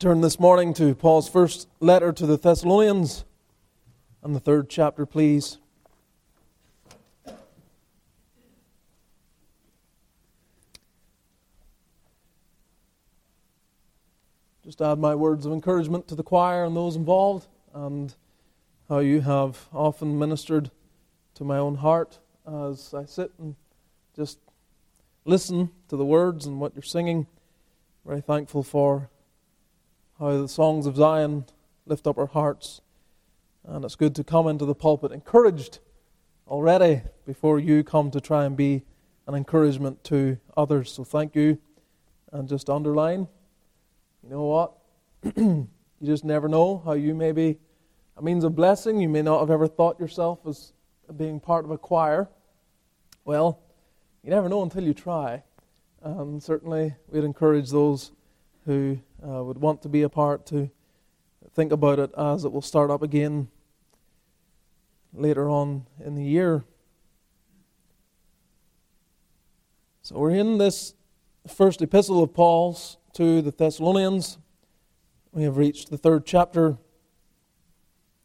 Turn this morning to Paul's first letter to the Thessalonians and the third chapter, please. Just add my words of encouragement to the choir and those involved, and how you have often ministered to my own heart as I sit and just listen to the words and what you're singing. Very thankful for how the songs of Zion lift up our hearts. And it's good to come into the pulpit encouraged already before you come to try and be an encouragement to others. So thank you. And just underline, you know what? you just never know how you may be a means of blessing. You may not have ever thought yourself as being part of a choir. Well, you never know until you try. And certainly, we'd encourage those who uh, would want to be a part to think about it as it will start up again later on in the year. So we're in this first epistle of Paul's to the Thessalonians. We have reached the third chapter,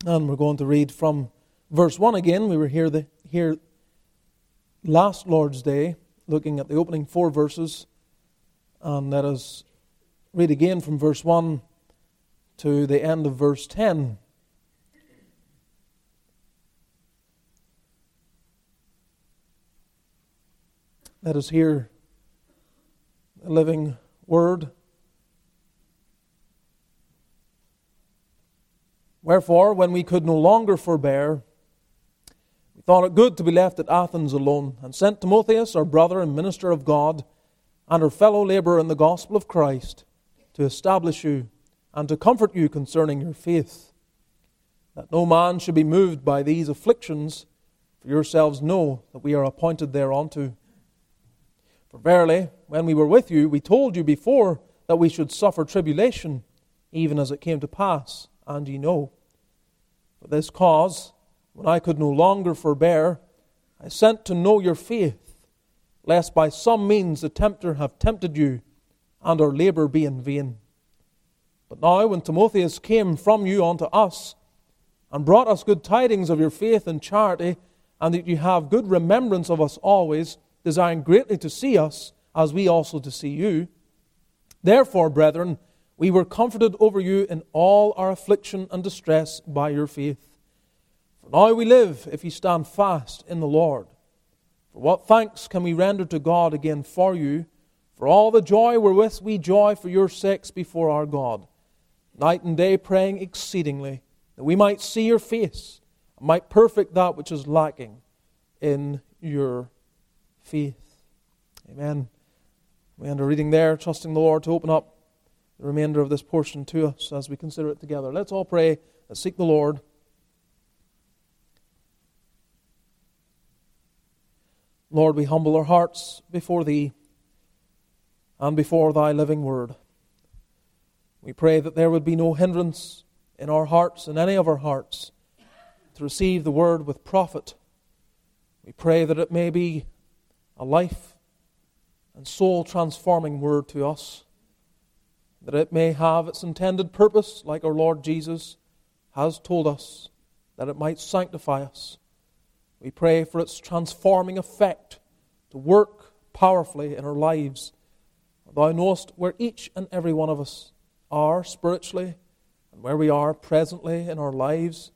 and we're going to read from verse 1 again. We were here, the, here last Lord's Day, looking at the opening four verses, and let us read again from verse 1 to the end of verse 10. Let us hear the living word. Wherefore, when we could no longer forbear, we thought it good to be left at Athens alone, and sent Timotheus, our brother and minister of God, and our fellow laborer in the gospel of Christ to establish you and to comfort you concerning your faith, that no man should be moved by these afflictions, for yourselves know that we are appointed thereunto. For verily, when we were with you, we told you before that we should suffer tribulation, even as it came to pass, and ye know. For this cause, when I could no longer forbear, I sent to know your faith, lest by some means the tempter have tempted you and our labour be in vain. But now, when Timotheus came from you unto us, and brought us good tidings of your faith and charity, and that you have good remembrance of us always, desiring greatly to see us, as we also to see you. Therefore, brethren, we were comforted over you in all our affliction and distress by your faith. For now we live, if ye stand fast in the Lord. For what thanks can we render to God again for you? For all the joy wherewith we joy for your sakes before our God, night and day praying exceedingly, that we might see your face, and might perfect that which is lacking in your faith. Amen. We end our reading there, trusting the Lord to open up the remainder of this portion to us as we consider it together. Let's all pray and seek the Lord. Lord, we humble our hearts before Thee and before thy living word. We pray that there would be no hindrance in our hearts, in any of our hearts, to receive the word with profit. We pray that it may be a life and soul transforming word to us, that it may have its intended purpose, like our Lord Jesus has told us, that it might sanctify us. We pray for its transforming effect to work powerfully in our lives Thou knowest where each and every one of us are spiritually and where we are presently in our lives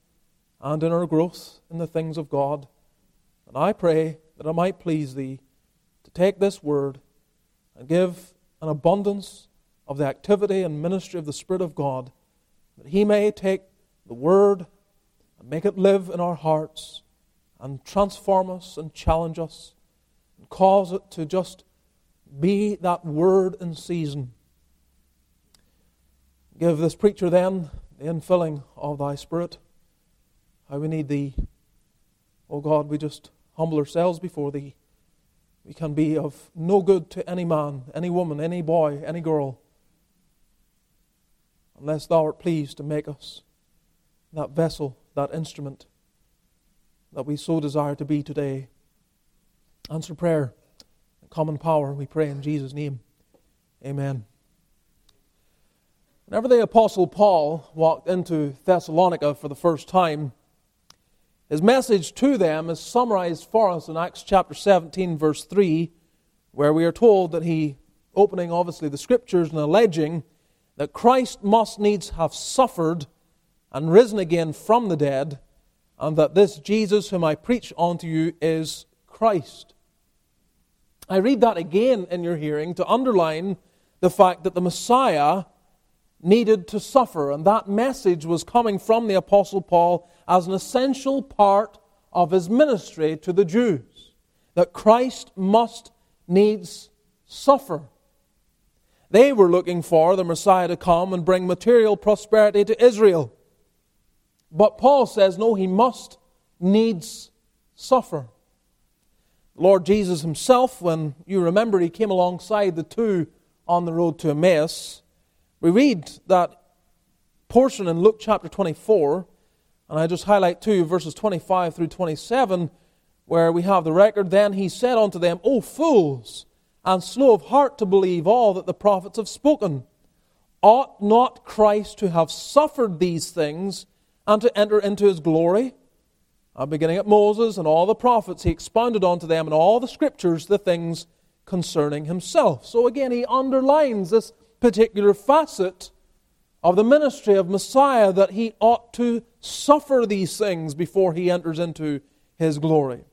and in our growth in the things of God. And I pray that I might please Thee to take this word and give an abundance of the activity and ministry of the Spirit of God, that He may take the word and make it live in our hearts and transform us and challenge us and cause it to just be that word in season. Give this preacher then the infilling of thy spirit. How we need thee. Oh God, we just humble ourselves before thee. We can be of no good to any man, any woman, any boy, any girl, unless thou art pleased to make us that vessel, that instrument that we so desire to be today. Answer prayer common power, we pray in Jesus' name. Amen. Whenever the Apostle Paul walked into Thessalonica for the first time, his message to them is summarized for us in Acts chapter 17, verse 3, where we are told that he, opening obviously the scriptures and alleging that Christ must needs have suffered and risen again from the dead, and that this Jesus whom I preach unto you is Christ. I read that again in your hearing to underline the fact that the Messiah needed to suffer, and that message was coming from the Apostle Paul as an essential part of his ministry to the Jews. That Christ must needs suffer. They were looking for the Messiah to come and bring material prosperity to Israel. But Paul says, no, he must needs suffer. Lord Jesus himself, when you remember he came alongside the two on the road to Emmaus, we read that portion in Luke chapter 24, and I just highlight two verses 25 through 27, where we have the record. Then he said unto them, O fools, and slow of heart to believe all that the prophets have spoken. Ought not Christ to have suffered these things and to enter into his glory? Uh, beginning at Moses and all the prophets, he expounded unto them in all the scriptures the things concerning himself. So again, he underlines this particular facet of the ministry of Messiah that he ought to suffer these things before he enters into his glory.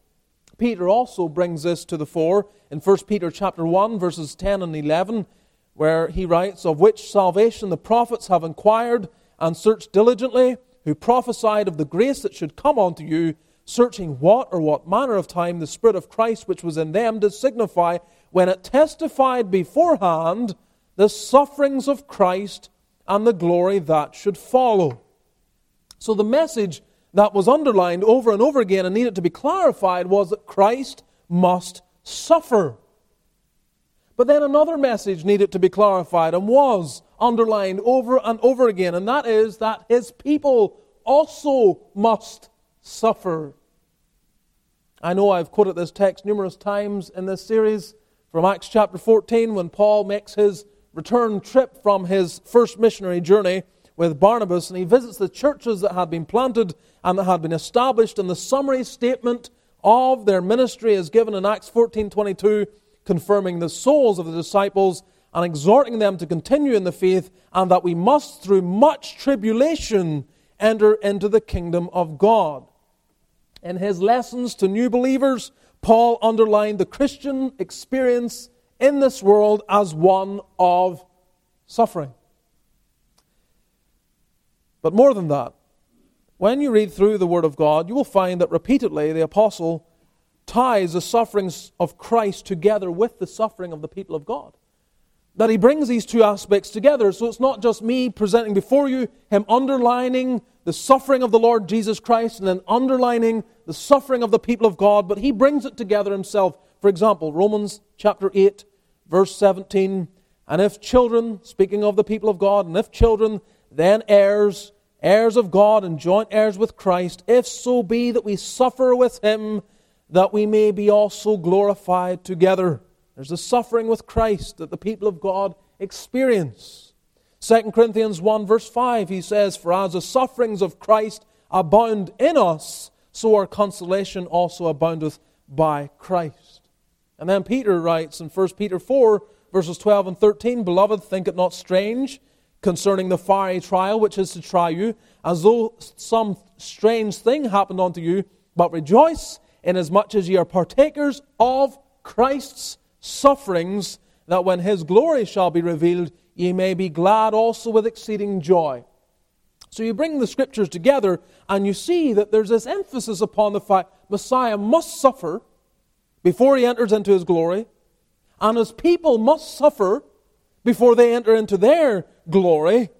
Peter also brings this to the fore in 1 Peter chapter 1 verses 10 and 11 where he writes of which salvation the prophets have inquired and searched diligently who prophesied of the grace that should come unto you, searching what or what manner of time the Spirit of Christ which was in them did signify, when it testified beforehand the sufferings of Christ and the glory that should follow. So the message that was underlined over and over again and needed to be clarified was that Christ must suffer. But then another message needed to be clarified and was underlined over and over again, and that is that his people also must suffer. I know I've quoted this text numerous times in this series from Acts chapter 14 when Paul makes his return trip from his first missionary journey with Barnabas and he visits the churches that had been planted and that had been established and the summary statement of their ministry is given in Acts 14:22 confirming the souls of the disciples and exhorting them to continue in the faith, and that we must, through much tribulation, enter into the kingdom of God. In his lessons to new believers, Paul underlined the Christian experience in this world as one of suffering. But more than that, when you read through the Word of God, you will find that repeatedly the apostle ties the sufferings of Christ together with the suffering of the people of God. That he brings these two aspects together. So it's not just me presenting before you, him underlining the suffering of the Lord Jesus Christ and then underlining the suffering of the people of God, but he brings it together himself. For example, Romans chapter 8, verse 17. And if children, speaking of the people of God, and if children, then heirs, heirs of God and joint heirs with Christ, if so be that we suffer with him that we may be also glorified together. There's the suffering with Christ that the people of God experience. 2 Corinthians 1, verse 5, he says, For as the sufferings of Christ abound in us, so our consolation also aboundeth by Christ. And then Peter writes in 1 Peter 4, verses 12 and 13, Beloved, think it not strange concerning the fiery trial which is to try you, as though some strange thing happened unto you, but rejoice inasmuch as ye are partakers of Christ's sufferings, that when his glory shall be revealed, ye may be glad also with exceeding joy. So you bring the scriptures together and you see that there's this emphasis upon the fact Messiah must suffer before he enters into his glory, and his people must suffer before they enter into their glory.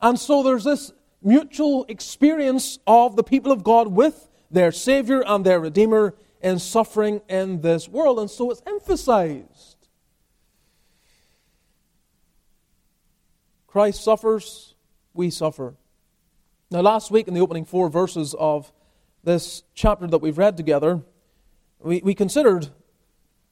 And so there's this mutual experience of the people of God with their Savior and their Redeemer in suffering in this world. And so it's emphasized. Christ suffers, we suffer. Now, last week in the opening four verses of this chapter that we've read together, we, we considered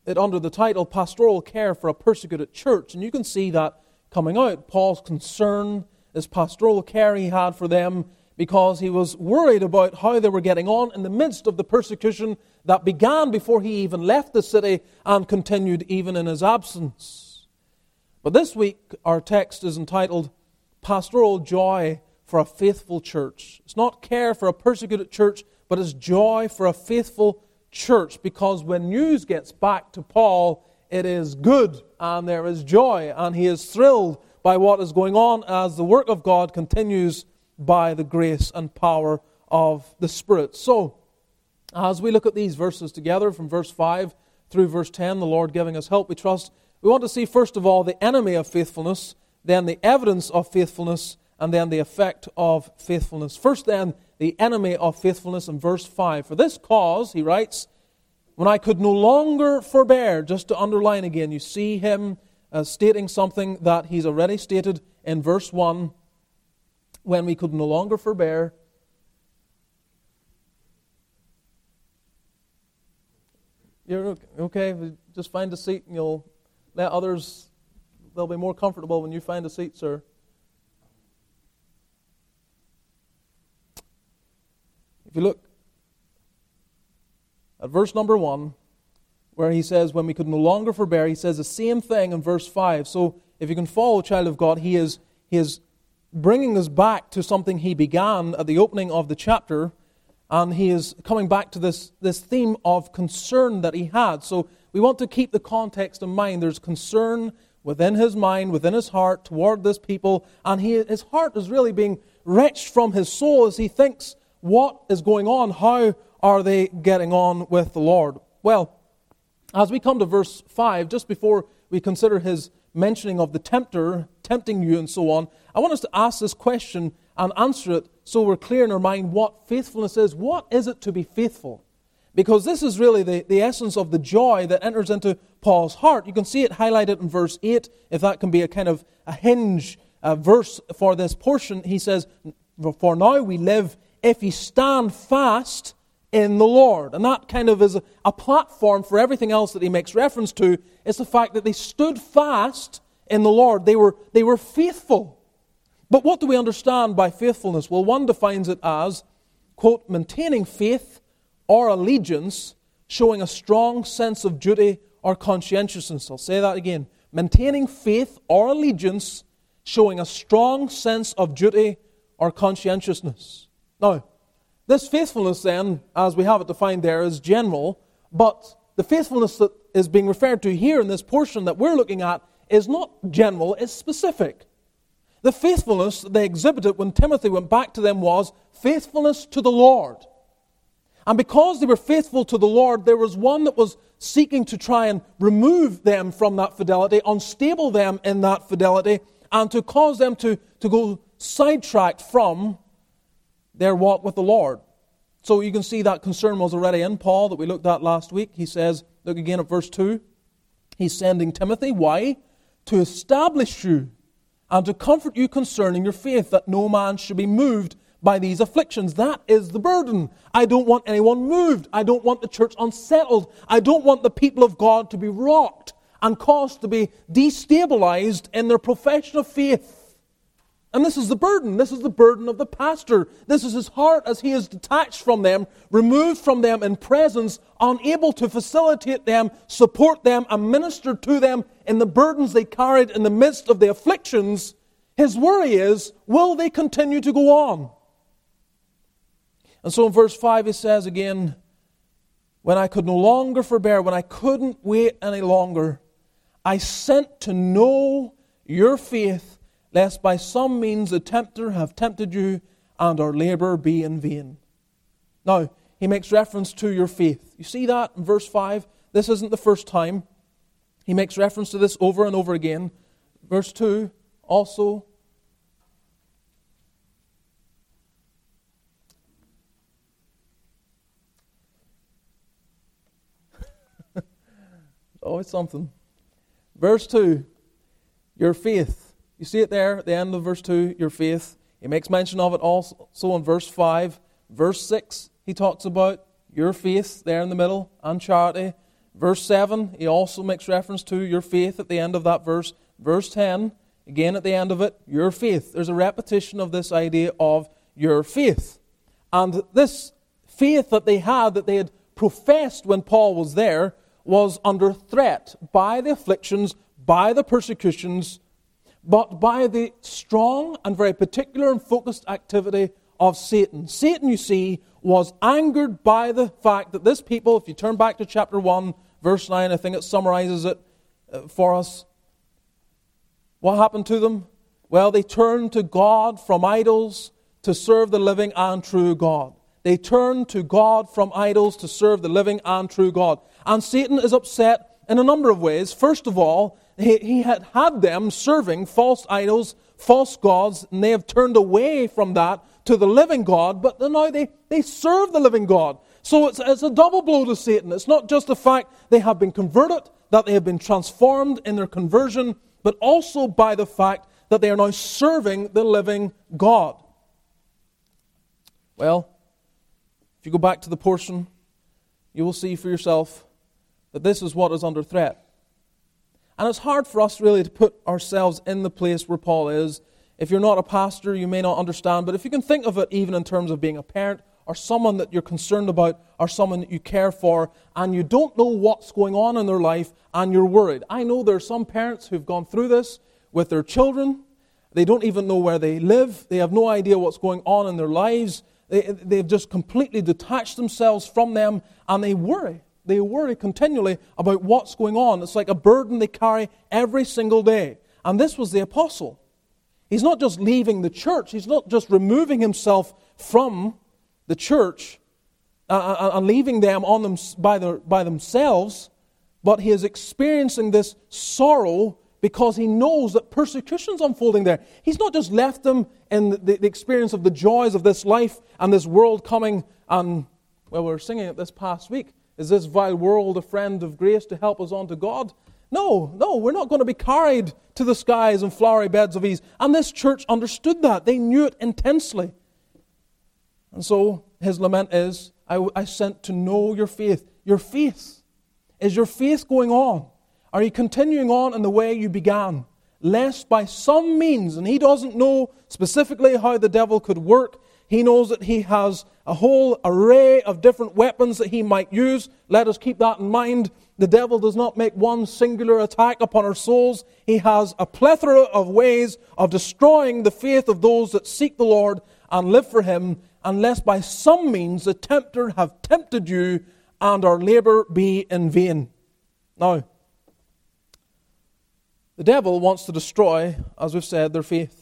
it under the title Pastoral Care for a Persecuted Church. And you can see that coming out Paul's concern this pastoral care he had for them because he was worried about how they were getting on in the midst of the persecution that began before he even left the city and continued even in his absence. But this week, our text is entitled Pastoral Joy for a Faithful Church. It's not care for a persecuted church, but it's joy for a faithful church because when news gets back to Paul, it is good and there is joy, and he is thrilled by what is going on as the work of God continues by the grace and power of the Spirit. So, as we look at these verses together from verse 5 through verse 10, the Lord giving us help, we trust, we want to see first of all the enemy of faithfulness, then the evidence of faithfulness, and then the effect of faithfulness. First, then, the enemy of faithfulness in verse 5. For this cause, he writes, when I could no longer forbear, just to underline again, you see him uh, stating something that he's already stated in verse 1 when we could no longer forbear. You're okay. Just find a seat and you'll let others, they'll be more comfortable when you find a seat, sir. If you look at verse number 1, where he says, When we could no longer forbear, he says the same thing in verse 5. So if you can follow, child of God, he is, he is bringing us back to something he began at the opening of the chapter, and he is coming back to this, this theme of concern that he had. So we want to keep the context in mind. There's concern within his mind, within his heart toward this people, and he, his heart is really being wrenched from his soul as he thinks, What is going on? How are they getting on with the Lord? Well, as we come to verse 5, just before we consider his mentioning of the tempter tempting you and so on, I want us to ask this question and answer it so we're clear in our mind what faithfulness is. What is it to be faithful? Because this is really the, the essence of the joy that enters into Paul's heart. You can see it highlighted in verse 8, if that can be a kind of a hinge a verse for this portion. He says, For now we live if ye stand fast in the Lord. And that kind of is a, a platform for everything else that he makes reference to. Is the fact that they stood fast in the Lord. They were, they were faithful. But what do we understand by faithfulness? Well, one defines it as, quote, maintaining faith or allegiance, showing a strong sense of duty or conscientiousness. I'll say that again. Maintaining faith or allegiance, showing a strong sense of duty or conscientiousness. Now, this faithfulness, then, as we have it defined there, is general, but the faithfulness that is being referred to here in this portion that we're looking at is not general, it's specific. The faithfulness that they exhibited when Timothy went back to them was faithfulness to the Lord. And because they were faithful to the Lord, there was one that was seeking to try and remove them from that fidelity, unstable them in that fidelity, and to cause them to, to go sidetracked from their walk with the Lord. So you can see that concern was already in Paul that we looked at last week. He says, look again at verse 2. He's sending Timothy. Why? to establish you and to comfort you concerning your faith, that no man should be moved by these afflictions. That is the burden. I don't want anyone moved. I don't want the church unsettled. I don't want the people of God to be rocked and caused to be destabilized in their profession of faith. And this is the burden. This is the burden of the pastor. This is his heart as he is detached from them, removed from them in presence, unable to facilitate them, support them, and minister to them in the burdens they carried in the midst of the afflictions. His worry is, will they continue to go on? And so in verse 5 he says again, When I could no longer forbear, when I couldn't wait any longer, I sent to know your faith lest by some means the tempter have tempted you and our labor be in vain. Now, he makes reference to your faith. You see that in verse 5? This isn't the first time. He makes reference to this over and over again. Verse 2 also. Always something. Verse 2 Your faith you see it there at the end of verse 2, your faith. He makes mention of it also in verse 5. Verse 6, he talks about your faith there in the middle and charity. Verse 7, he also makes reference to your faith at the end of that verse. Verse 10, Again, at the end of it, your faith. There's a repetition of this idea of your faith. And this faith that they had, that they had professed when Paul was there, was under threat by the afflictions, by the persecutions, but by the strong and very particular and focused activity of Satan. Satan, you see, was angered by the fact that this people, if you turn back to chapter 1, verse 9, I think it summarizes it uh, for us. What happened to them? Well, they turned to God from idols to serve the living and true God. They turned to God from idols to serve the living and true God. And Satan is upset in a number of ways. First of all, he, he had had them serving false idols, false gods, and they have turned away from that to the living God, but now they, they serve the living God. So it's, it's a double blow to Satan. It's not just the fact they have been converted, that they have been transformed in their conversion, but also by the fact that they are now serving the living God. Well, if you go back to the portion, you will see for yourself that this is what is under threat. And it's hard for us really to put ourselves in the place where Paul is. If you're not a pastor, you may not understand, but if you can think of it even in terms of being a parent or someone that you're concerned about or someone that you care for and you don't know what's going on in their life and you're worried. I know there are some parents who've gone through this with their children. They don't even know where they live, they have no idea what's going on in their lives. They, they've just completely detached themselves from them and they worry. They worry continually about what's going on. It's like a burden they carry every single day. And this was the apostle. He's not just leaving the church, he's not just removing himself from the church uh, uh, uh and leaving them on them by, their, by themselves, but he is experiencing this sorrow because he knows that persecution's unfolding there. He's not just left them in the, the, experience of the joys of this life and this world coming and, well, we were singing it this past week. Is this vile world a friend of grace to help us on to God? No, no, we're not going to be carried to the skies and flowery beds of ease. And this church understood that. They knew it intensely. And so his lament is I, I sent to know your faith. Your faith. Is your faith going on? Are you continuing on in the way you began? Lest by some means, and he doesn't know specifically how the devil could work, he knows that he has a whole array of different weapons that he might use. Let us keep that in mind. The devil does not make one singular attack upon our souls. He has a plethora of ways of destroying the faith of those that seek the Lord and live for him, unless by some means the tempter have tempted you and our labor be in vain. Now, the devil wants to destroy, as we've said, their faith.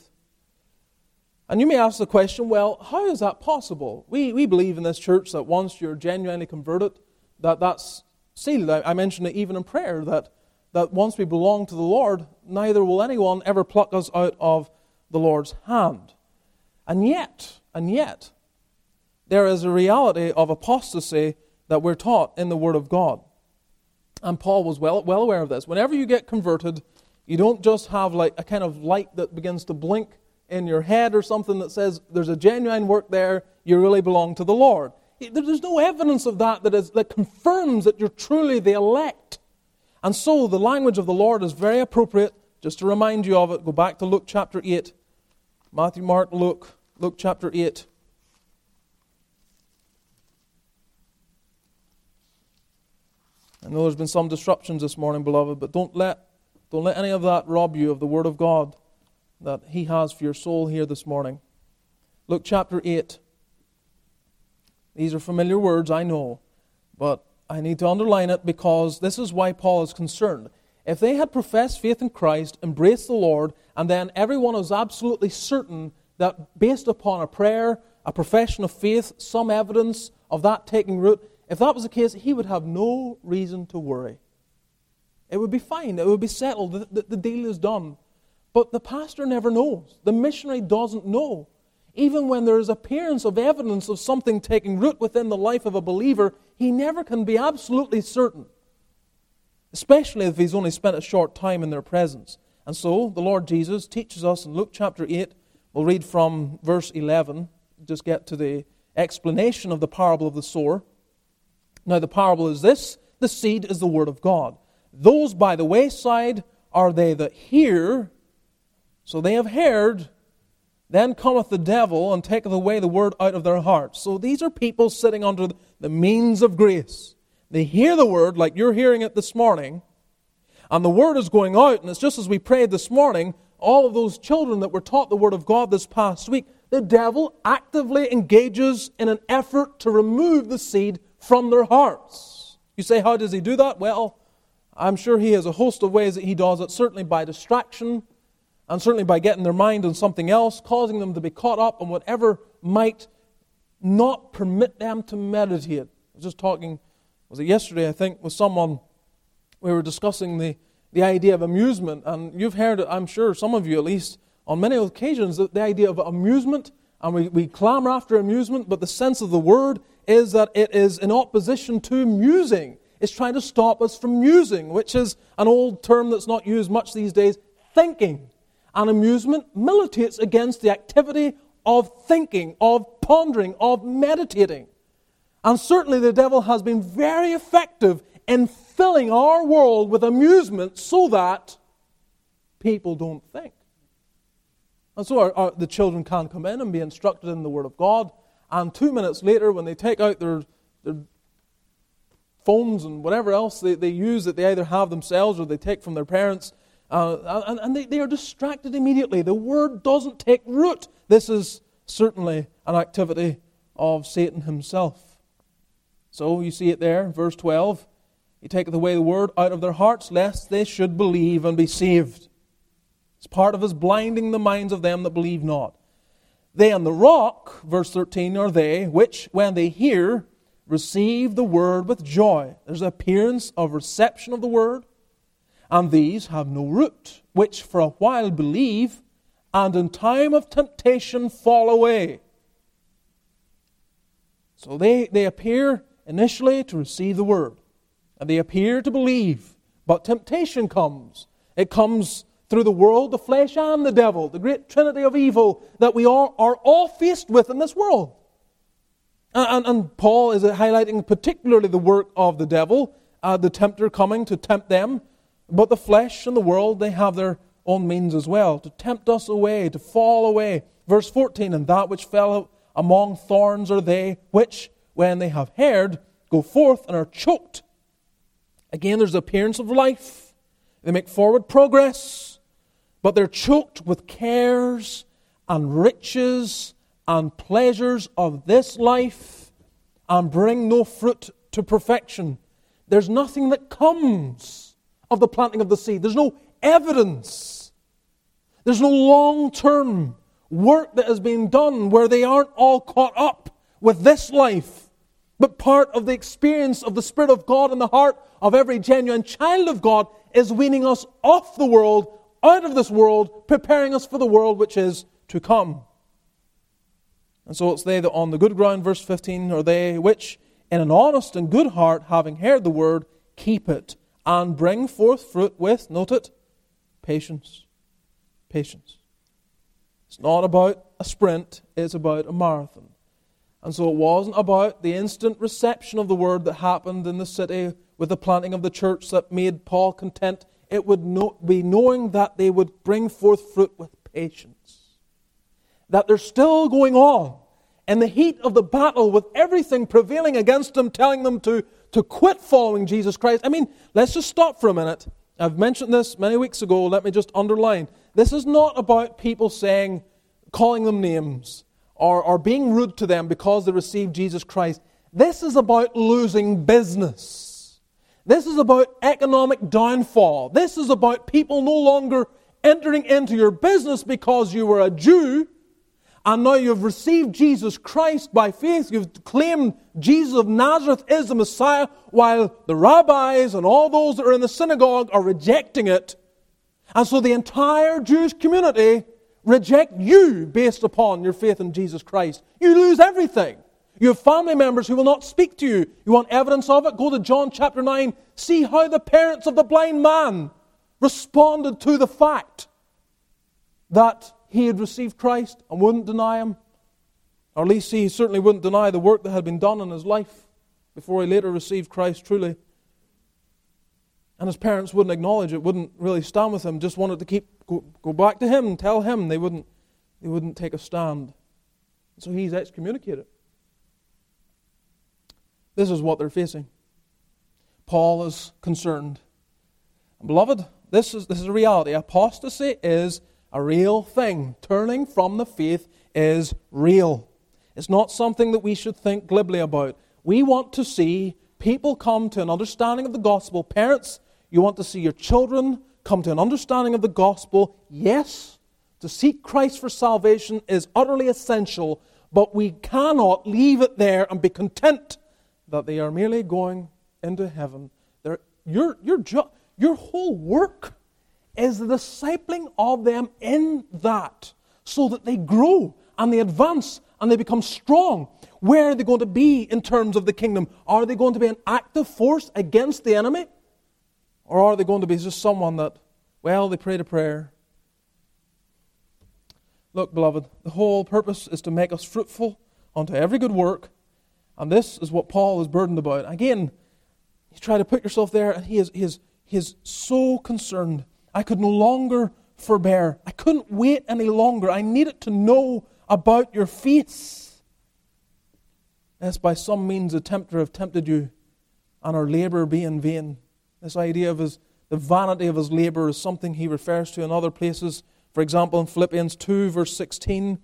And you may ask the question, well, how is that possible? We, we believe in this church that once you're genuinely converted, that that's sealed. I, I mentioned it even in prayer, that, that once we belong to the Lord, neither will anyone ever pluck us out of the Lord's hand. And yet, and yet, there is a reality of apostasy that we're taught in the Word of God. And Paul was well, well aware of this. Whenever you get converted, you don't just have like a kind of light that begins to blink in your head or something that says there's a genuine work there, you really belong to the Lord. There's no evidence of that that, is, that confirms that you're truly the elect. And so the language of the Lord is very appropriate. Just to remind you of it, go back to Luke chapter 8. Matthew, Mark, Luke, Luke chapter 8. I know there's been some disruptions this morning, beloved, but don't let, don't let any of that rob you of the Word of God that He has for your soul here this morning. Luke chapter 8. These are familiar words, I know, but I need to underline it because this is why Paul is concerned. If they had professed faith in Christ, embraced the Lord, and then everyone was absolutely certain that based upon a prayer, a profession of faith, some evidence of that taking root, if that was the case, he would have no reason to worry. It would be fine. It would be settled. The, the, the deal is done. But the pastor never knows. The missionary doesn't know. Even when there is appearance of evidence of something taking root within the life of a believer, he never can be absolutely certain, especially if he's only spent a short time in their presence. And so the Lord Jesus teaches us in Luke chapter 8, we'll read from verse 11, just get to the explanation of the parable of the sower. Now, the parable is this the seed is the word of God. Those by the wayside are they that hear So they have heard, then cometh the devil and taketh away the word out of their hearts. So these are people sitting under the means of grace. They hear the word like you're hearing it this morning, and the word is going out, and it's just as we prayed this morning, all of those children that were taught the word of God this past week, the devil actively engages in an effort to remove the seed from their hearts. You say, how does he do that? Well, I'm sure he has a host of ways that he does it, certainly by distraction, and certainly by getting their mind on something else, causing them to be caught up on whatever might not permit them to meditate. I was just talking, was it yesterday, I think, with someone. We were discussing the, the idea of amusement, and you've heard it, I'm sure, some of you at least, on many occasions, the, the idea of amusement, and we, we clamor after amusement, but the sense of the word is that it is in opposition to musing. It's trying to stop us from musing, which is an old term that's not used much these days thinking. And amusement militates against the activity of thinking, of pondering, of meditating. And certainly the devil has been very effective in filling our world with amusement so that people don't think. And so our, our, the children can come in and be instructed in the Word of God. And two minutes later, when they take out their, their phones and whatever else they, they use that they either have themselves or they take from their parents, uh, and, and they, they are distracted immediately. The Word doesn't take root. This is certainly an activity of Satan himself. So you see it there, verse 12. He taketh away the word out of their hearts, lest they should believe and be saved. It's part of his blinding the minds of them that believe not. They on the rock, verse 13, are they which, when they hear, receive the word with joy. There's an appearance of reception of the word. And these have no root, which for a while believe, and in time of temptation fall away. So they, they appear initially to receive the word, and they appear to believe. But temptation comes. It comes through the world, the flesh, and the devil, the great trinity of evil that we all are all faced with in this world. And, and, Paul is highlighting particularly the work of the devil, uh, the tempter coming to tempt them. But the flesh and the world, they have their own means as well, to tempt us away, to fall away. Verse 14, and that which fell among thorns are they which, when they have heard, go forth and are choked. Again, there's the appearance of life. They make forward progress but they're choked with cares and riches and pleasures of this life and bring no fruit to perfection. There's nothing that comes of the planting of the seed. There's no evidence. There's no long term work that has been done where they aren't all caught up with this life, but part of the experience of the Spirit of God in the heart of every genuine child of God is weaning us off the world out of this world, preparing us for the world which is to come. And so it's they that on the good ground, verse 15, are they which, in an honest and good heart, having heard the word, keep it and bring forth fruit with, note it, patience. Patience. It's not about a sprint, it's about a marathon. And so it wasn't about the instant reception of the word that happened in the city with the planting of the church that made Paul content it would be knowing that they would bring forth fruit with patience. That they're still going on in the heat of the battle with everything prevailing against them, telling them to, to quit following Jesus Christ. I mean, let's just stop for a minute. I've mentioned this many weeks ago. Let me just underline. This is not about people saying, calling them names, or, or being rude to them because they received Jesus Christ. This is about losing business. This is about economic downfall. This is about people no longer entering into your business because you were a Jew and now you've received Jesus Christ by faith. You've claimed Jesus of Nazareth is the Messiah while the rabbis and all those that are in the synagogue are rejecting it. And so the entire Jewish community reject you based upon your faith in Jesus Christ. You lose everything. You have family members who will not speak to you. You want evidence of it? Go to John chapter 9. See how the parents of the blind man responded to the fact that he had received Christ and wouldn't deny him. Or at least he certainly wouldn't deny the work that had been done in his life before he later received Christ truly. And his parents wouldn't acknowledge it, wouldn't really stand with him, just wanted to keep go, go back to him and tell him, they wouldn't, they wouldn't take a stand. So he's excommunicated. This is what they're facing. Paul is concerned. Beloved, this is, this is a reality. Apostasy is a real thing. Turning from the faith is real. It's not something that we should think glibly about. We want to see people come to an understanding of the gospel. Parents, you want to see your children come to an understanding of the gospel. Yes, to seek Christ for salvation is utterly essential, but we cannot leave it there and be content that they are merely going into heaven. Your, your, your whole work is the discipling of them in that so that they grow and they advance and they become strong. Where are they going to be in terms of the kingdom? Are they going to be an active force against the enemy? Or are they going to be just someone that, well, they prayed a prayer? Look, beloved, the whole purpose is to make us fruitful unto every good work. And this is what Paul is burdened about. Again, you try to put yourself there, and he is, he is, he is so concerned. I could no longer forbear. I couldn't wait any longer. I needed to know about your faith. Lest by some means the tempter have tempted you, and our labour be in vain. This idea of his, the vanity of his labour is something he refers to in other places. For example, in Philippians 2, verse 16,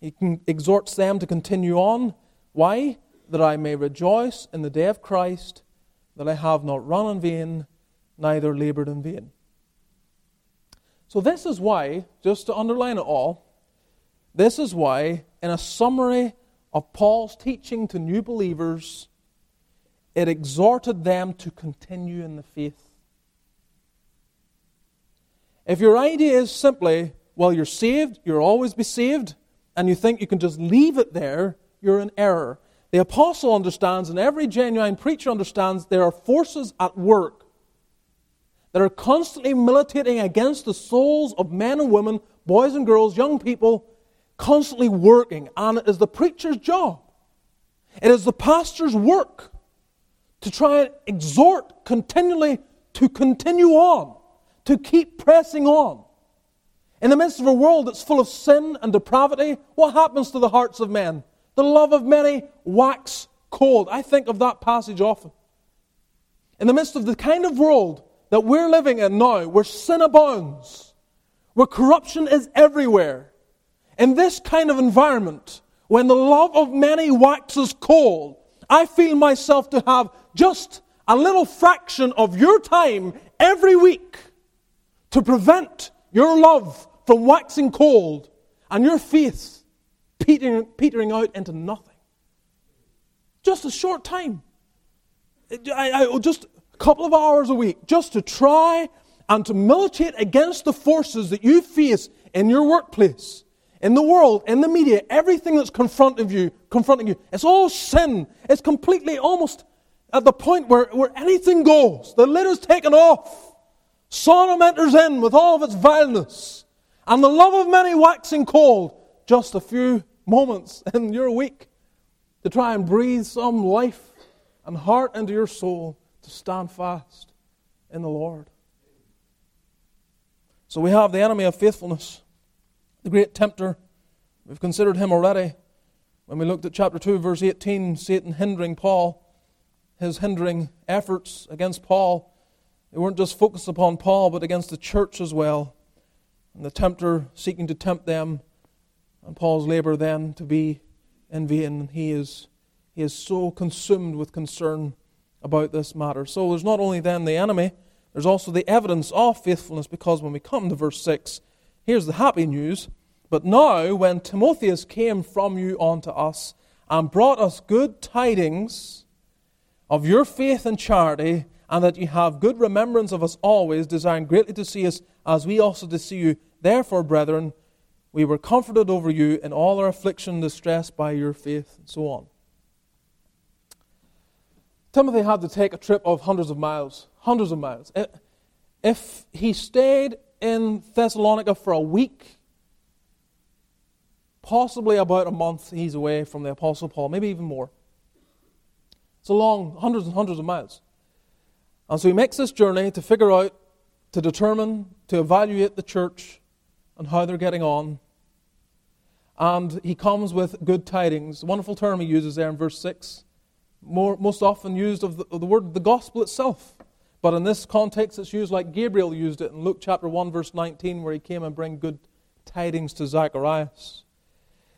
he exhorts them to continue on. Why? That I may rejoice in the day of Christ, that I have not run in vain, neither laboured in vain. So, this is why, just to underline it all, this is why, in a summary of Paul's teaching to new believers, it exhorted them to continue in the faith. If your idea is simply, well, you're saved, you'll always be saved, and you think you can just leave it there, you're in error. The apostle understands, and every genuine preacher understands, there are forces at work that are constantly militating against the souls of men and women, boys and girls, young people, constantly working. And it is the preacher's job, it is the pastor's work to try and exhort continually to continue on, to keep pressing on. In the midst of a world that's full of sin and depravity, what happens to the hearts of men? The love of many wax cold. I think of that passage often. In the midst of the kind of world that we're living in now, where sin abounds, where corruption is everywhere, in this kind of environment, when the love of many waxes cold, I feel myself to have just a little fraction of your time every week to prevent your love from waxing cold and your faith petering, petering out into nothing. Just a short time. I, I, just couple of hours a week just to try and to militate against the forces that you face in your workplace, in the world, in the media, everything that's confronting you, confronting you. It's all sin. It's completely almost at the point where, where anything goes. The lid is taken off. Sodom enters in with all of its vileness. And the love of many waxing cold. Just a few moments in your week to try and breathe some life and heart into your soul to stand fast in the Lord. So we have the enemy of faithfulness, the great tempter. We've considered him already. When we looked at chapter 2, verse 18, Satan hindering Paul, his hindering efforts against Paul, they weren't just focused upon Paul, but against the church as well. And the tempter seeking to tempt them, and Paul's labor then to be in vain. He is, he is so consumed with concern about this matter. So there's not only then the enemy, there's also the evidence of faithfulness, because when we come to verse 6, here's the happy news. But now, when Timotheus came from you unto us and brought us good tidings of your faith and charity, and that you have good remembrance of us always, desiring greatly to see us as we also to see you, therefore, brethren, we were comforted over you in all our affliction and distress by your faith, and so on. Timothy had to take a trip of hundreds of miles, hundreds of miles. Eh, if he stayed in Thessalonica for a week, possibly about a month, he's away from the Apostle Paul, maybe even more. It's a long, hundreds and hundreds of miles. And so he makes this journey to figure out, to determine, to evaluate the church and how they're getting on. And he comes with good tidings. Wonderful term he uses there in verse 6. More, most often used of the, of the word the gospel itself. But in this context, it's used like Gabriel used it in Luke chapter 1, verse 19, where he came and bring good tidings to Zacharias.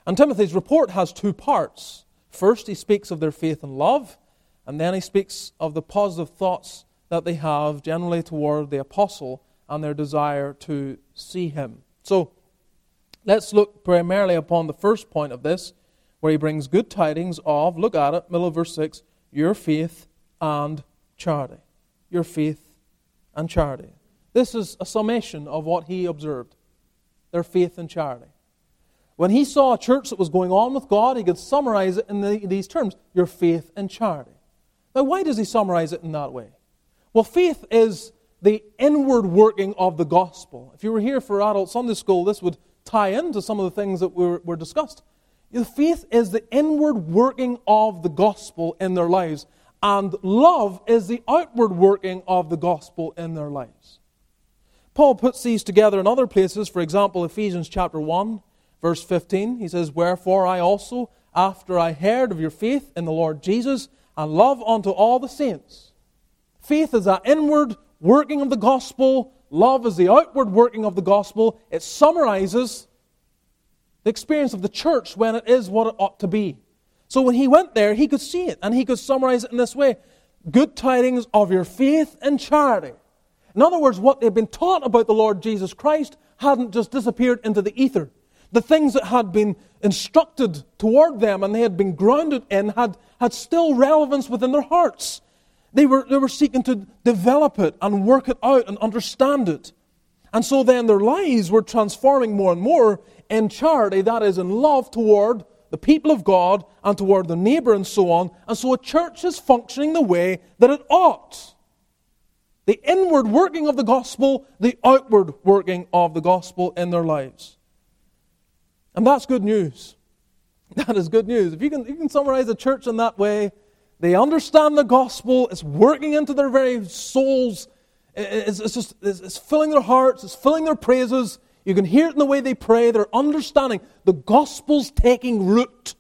And Timothy's report has two parts. First, he speaks of their faith and love, and then he speaks of the positive thoughts that they have generally toward the apostle and their desire to see him. So, let's look primarily upon the first point of this, where he brings good tidings of, look at it, middle of verse 6, your faith and charity. Your faith and charity. This is a summation of what he observed their faith and charity. When he saw a church that was going on with God, he could summarize it in the, these terms your faith and charity. Now, why does he summarize it in that way? Well, faith is the inward working of the gospel. If you were here for adult Sunday school, this would tie into some of the things that were, were discussed. The faith is the inward working of the gospel in their lives, and love is the outward working of the gospel in their lives. Paul puts these together in other places, for example, Ephesians chapter 1 Verse 15, he says, Wherefore I also, after I heard of your faith in the Lord Jesus, and love unto all the saints. Faith is that inward working of the gospel, love is the outward working of the gospel. It summarizes the experience of the church when it is what it ought to be. So when he went there, he could see it, and he could summarize it in this way Good tidings of your faith and charity. In other words, what they've been taught about the Lord Jesus Christ hadn't just disappeared into the ether the things that had been instructed toward them and they had been grounded in had, had still relevance within their hearts. They were, they were seeking to develop it and work it out and understand it. And so then their lives were transforming more and more in charity, that is, in love toward the people of God and toward the neighbor and so on. And so a church is functioning the way that it ought. The inward working of the gospel, the outward working of the gospel in their lives. And that's good news. That is good news. If you can, you can summarize a church in that way, they understand the gospel, it's working into their very souls, it's, it's just it's, it's filling their hearts, it's filling their praises. You can hear it in the way they pray, they're understanding the gospel's taking root.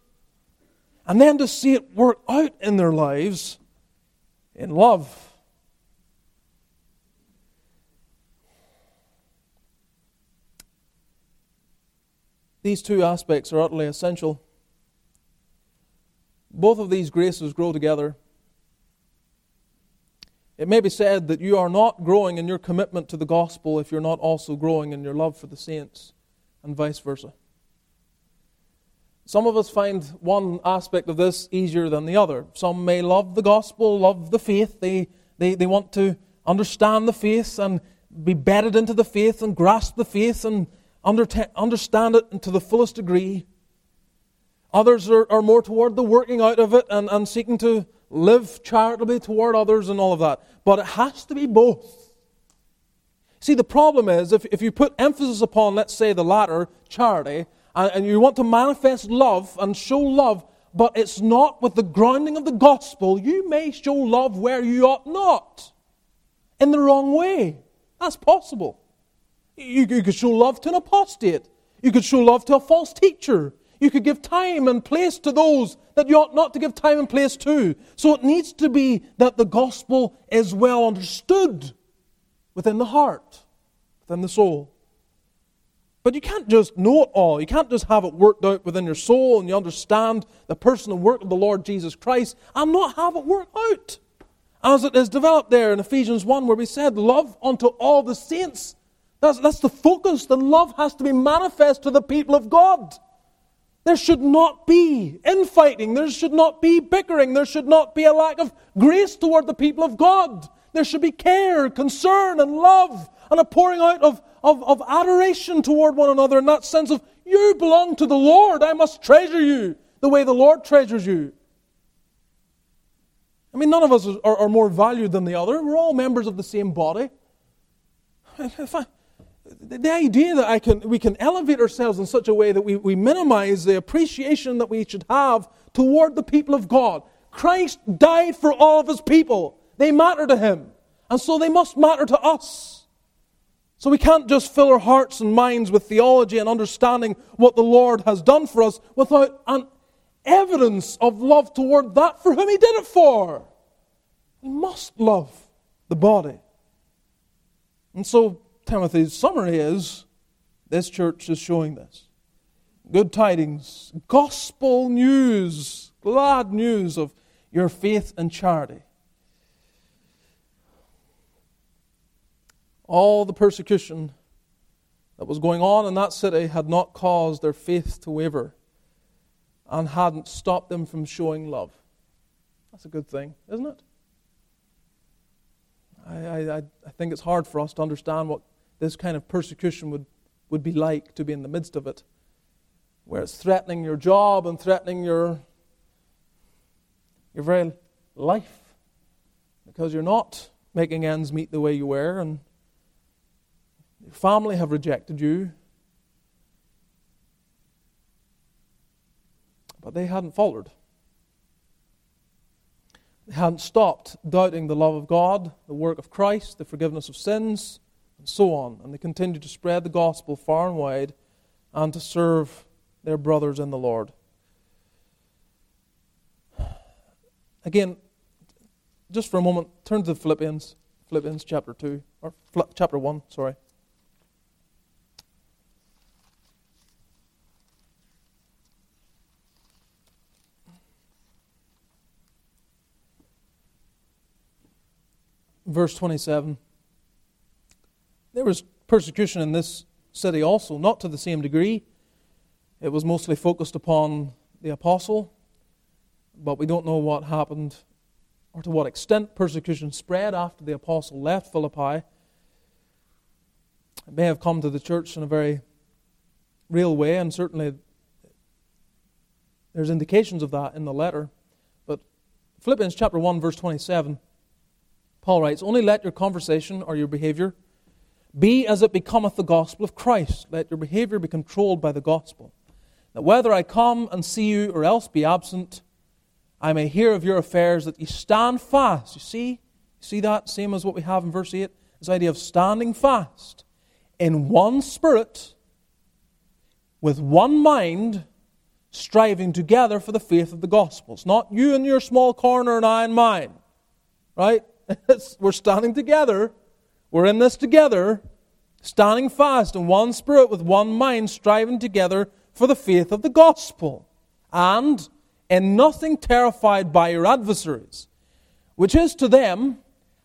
And then to see it work out in their lives in love. These two aspects are utterly essential. Both of these graces grow together. It may be said that you are not growing in your commitment to the gospel if you're not also growing in your love for the saints, and vice versa. Some of us find one aspect of this easier than the other. Some may love the gospel, love the faith. They, they, they want to understand the faith and be bedded into the faith and grasp the faith and under, understand it to the fullest degree. Others are, are more toward the working out of it and, and seeking to live charitably toward others and all of that. But it has to be both. See, the problem is if, if you put emphasis upon, let's say, the latter, charity, and, and you want to manifest love and show love, but it's not with the grounding of the gospel, you may show love where you ought not. In the wrong way. That's possible. You, you could show love to an apostate. You could show love to a false teacher. You could give time and place to those that you ought not to give time and place to. So it needs to be that the gospel is well understood within the heart, within the soul. But you can't just know it all. You can't just have it worked out within your soul and you understand the person and work of the Lord Jesus Christ and not have it worked out. As it is developed there in Ephesians 1, where we said, Love unto all the saints that's, that's the focus. The love has to be manifest to the people of God. There should not be infighting. There should not be bickering. There should not be a lack of grace toward the people of God. There should be care, concern, and love, and a pouring out of, of, of adoration toward one another in that sense of, you belong to the Lord. I must treasure you the way the Lord treasures you. I mean, none of us are, are more valued than the other. We're all members of the same body. The idea that I can, we can elevate ourselves in such a way that we, we minimize the appreciation that we should have toward the people of God. Christ died for all of his people. They matter to him. And so they must matter to us. So we can't just fill our hearts and minds with theology and understanding what the Lord has done for us without an evidence of love toward that for whom He did it for. We must love the body. And so Timothy's summary is this church is showing this. Good tidings, gospel news, glad news of your faith and charity. All the persecution that was going on in that city had not caused their faith to waver and hadn't stopped them from showing love. That's a good thing, isn't it? I, I, I think it's hard for us to understand what this kind of persecution would, would be like to be in the midst of it, where it's threatening your job and threatening your, your very life because you're not making ends meet the way you were and your family have rejected you. But they hadn't faltered. They hadn't stopped doubting the love of God, the work of Christ, the forgiveness of sins, and so on. And they continued to spread the gospel far and wide and to serve their brothers in the Lord. Again, just for a moment, turn to the Philippians, Philippians chapter 2, or chapter 1, sorry. verse 27. There was persecution in this city also, not to the same degree. It was mostly focused upon the apostle, but we don't know what happened or to what extent persecution spread after the apostle left Philippi. It may have come to the church in a very real way, and certainly there's indications of that in the letter. But Philippians chapter 1, verse 27 Paul writes, Only let your conversation or your behavior be as it becometh the gospel of Christ. Let your behavior be controlled by the gospel. That whether I come and see you or else be absent, I may hear of your affairs, that ye stand fast. You see? You see that? Same as what we have in verse 8. This idea of standing fast in one spirit, with one mind, striving together for the faith of the gospel. It's not you in your small corner and I in mine. Right? we're standing together. We're in this together, standing fast in one spirit with one mind, striving together for the faith of the gospel. And in nothing terrified by your adversaries, which is to them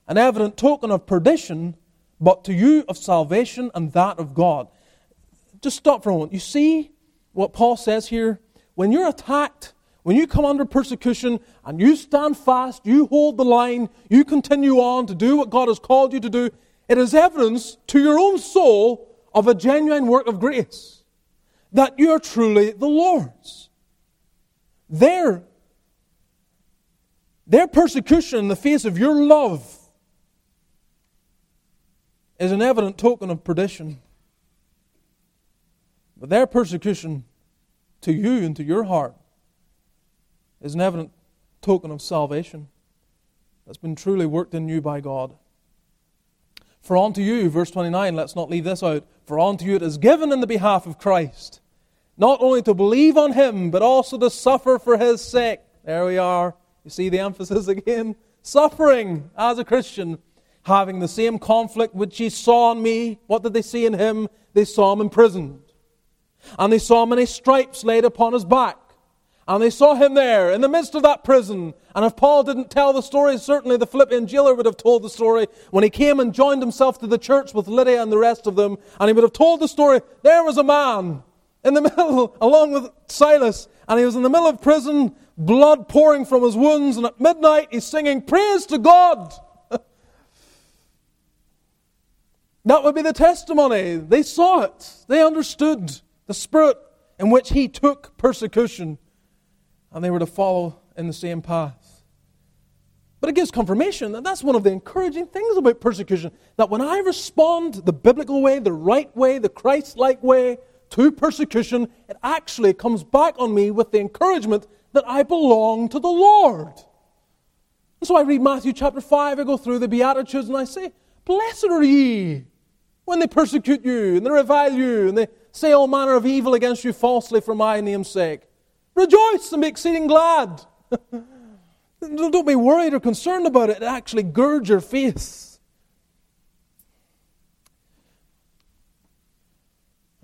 an evident token of perdition, but to you of salvation and that of God. Just stop for a moment. You see what Paul says here? When you're attacked when you come under persecution and you stand fast, you hold the line, you continue on to do what God has called you to do, it is evidence to your own soul of a genuine work of grace that you are truly the Lord's. Their, their persecution in the face of your love is an evident token of perdition. But their persecution to you and to your heart is an evident token of salvation that's been truly worked in you by God. For unto you, verse 29, let's not leave this out, for unto you it is given in the behalf of Christ, not only to believe on him, but also to suffer for his sake. There we are. You see the emphasis again? Suffering as a Christian, having the same conflict which ye saw in me. What did they see in him? They saw him imprisoned. And they saw many stripes laid upon his back. And they saw him there in the midst of that prison. And if Paul didn't tell the story, certainly the Philippian jailer would have told the story when he came and joined himself to the church with Lydia and the rest of them. And he would have told the story. There was a man in the middle, along with Silas, and he was in the middle of prison, blood pouring from his wounds. And at midnight, he's singing, Praise to God! that would be the testimony. They saw it, they understood the spirit in which he took persecution and they were to follow in the same path. But it gives confirmation that that's one of the encouraging things about persecution. That when I respond the biblical way, the right way, the Christ like way to persecution, it actually comes back on me with the encouragement that I belong to the Lord. And so I read Matthew chapter 5, I go through the Beatitudes, and I say, Blessed are ye when they persecute you and they revile you and they say all manner of evil against you falsely for my name's sake. Rejoice and be exceeding glad. Don't be worried or concerned about it. It actually girds your faith.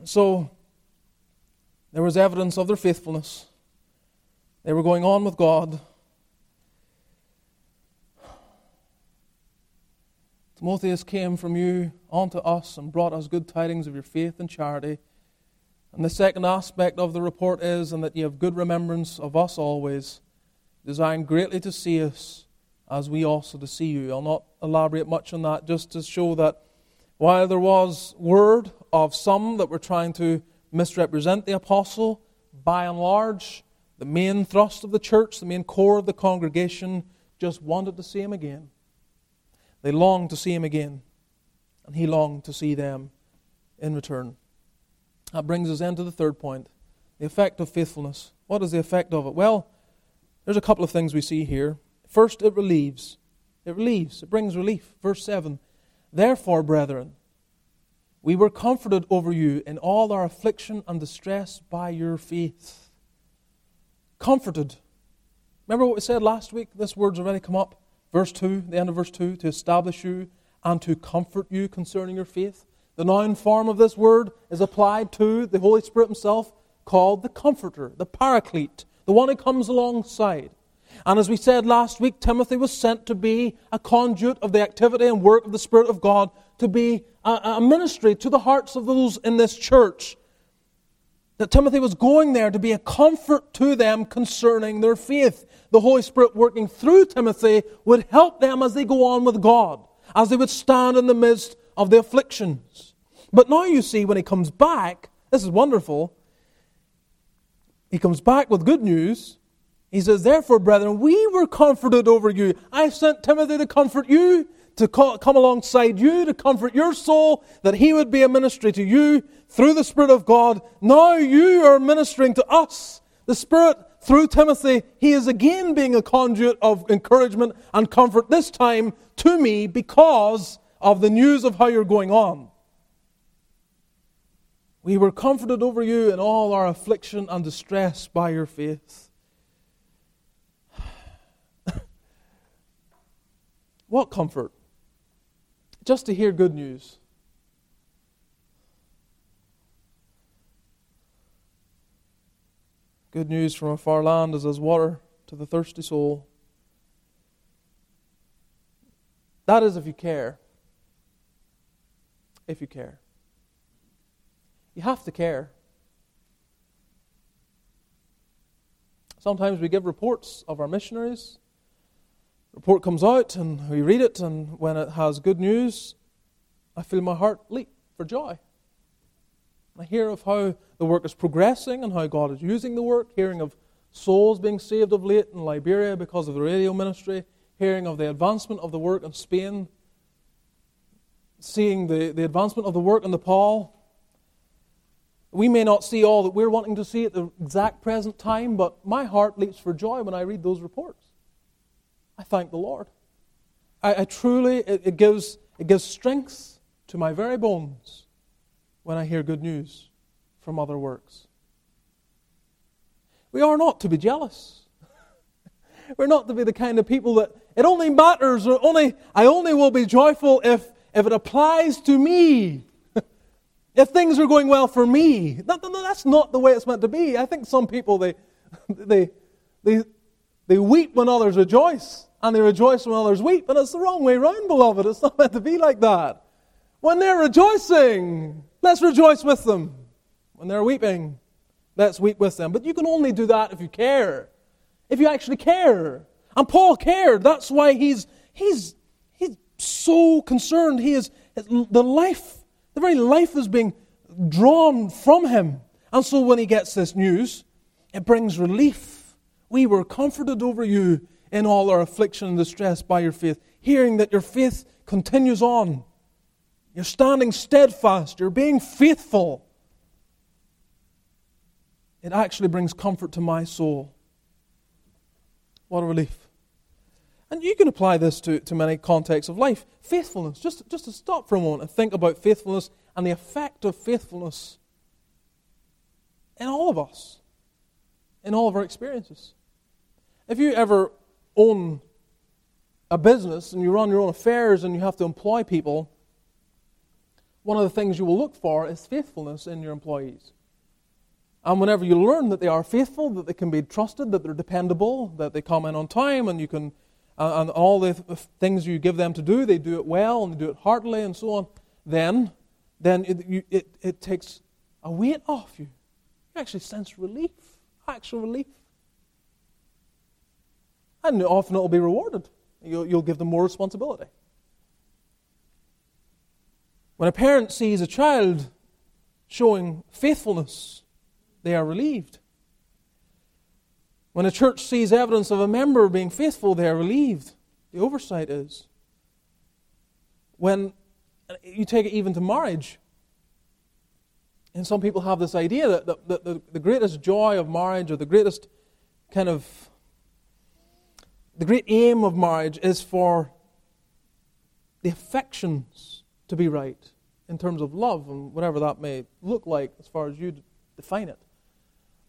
So, there was evidence of their faithfulness. They were going on with God. Timotheus came from you unto us and brought us good tidings of your faith and charity. And the second aspect of the report is, and that ye have good remembrance of us always, desiring greatly to see us as we also to see you. I'll not elaborate much on that, just to show that while there was word of some that were trying to misrepresent the apostle, by and large, the main thrust of the church, the main core of the congregation, just wanted to see him again. They longed to see him again, and he longed to see them in return. That brings us into the third point the effect of faithfulness. What is the effect of it? Well, there's a couple of things we see here. First, it relieves. It relieves, it brings relief. Verse 7 Therefore, brethren, we were comforted over you in all our affliction and distress by your faith. Comforted. Remember what we said last week? This word's already come up. Verse 2, the end of verse 2, to establish you and to comfort you concerning your faith. The noun form of this word is applied to the Holy Spirit Himself, called the Comforter, the Paraclete, the one who comes alongside. And as we said last week, Timothy was sent to be a conduit of the activity and work of the Spirit of God, to be a, a ministry to the hearts of those in this church that Timothy was going there to be a comfort to them concerning their faith. The Holy Spirit working through Timothy would help them as they go on with God, as they would stand in the midst of the afflictions. But now you see, when he comes back, this is wonderful. He comes back with good news. He says, Therefore, brethren, we were comforted over you. I sent Timothy to comfort you to come alongside you, to comfort your soul, that He would be a ministry to you through the Spirit of God. Now you are ministering to us. The Spirit, through Timothy, He is again being a conduit of encouragement and comfort, this time to me because of the news of how you're going on. We were comforted over you in all our affliction and distress by your faith. what comfort? just to hear good news. Good news from a far land is as water to the thirsty soul. That is if you care. If you care. You have to care. Sometimes we give reports of our missionaries report comes out and we read it, and when it has good news, I feel my heart leap for joy. I hear of how the work is progressing and how God is using the work, hearing of souls being saved of late in Liberia because of the radio ministry, hearing of the advancement of the work in Spain, seeing the, the advancement of the work in Nepal. We may not see all that we're wanting to see at the exact present time, but my heart leaps for joy when I read those reports. I thank the Lord. I, I truly, it, it, gives, it gives strength to my very bones when I hear good news from other works. We are not to be jealous. We're not to be the kind of people that it only matters or only I only will be joyful if, if it applies to me. if things are going well for me. No, no, no, that's not the way it's meant to be. I think some people they they they they weep when others rejoice, and they rejoice when others weep. And it's the wrong way around, beloved. It's not meant to be like that. When they're rejoicing, let's rejoice with them. When they're weeping, let's weep with them. But you can only do that if you care. If you actually care. And Paul cared. That's why he's he's so concerned. He is the life, the very life is being drawn from him. And so when he gets this news, it brings relief we were comforted over you in all our affliction and distress by your faith, hearing that your faith continues on. You're standing steadfast, you're being faithful. It actually brings comfort to my soul. What a relief. And you can apply this to, to many contexts of life. Faithfulness. Just, just to stop for a moment and think about faithfulness and the effect of faithfulness in all of us, in all of our experiences. If you ever own a business and you run your own affairs and you have to employ people, one of the things you will look for is faithfulness in your employees. And whenever you learn that they are faithful, that they can be trusted, that they're dependable, that they come in on time, and you can, Uh, and all the things you give them to do, they do it well and they do it heartily and so on, then, then it, you, it, it takes a weight off you. You actually sense relief, actual relief. And often it will be rewarded. You'll, you'll give them more responsibility. When a parent sees a child showing faithfulness, they are relieved. When a church sees evidence of a member being faithful, they are relieved. The oversight is. When you take it even to marriage, and some people have this idea that the, the, the, greatest joy of marriage or the greatest kind of the great aim of marriage is for the affections to be right in terms of love and whatever that may look like as far as you define it.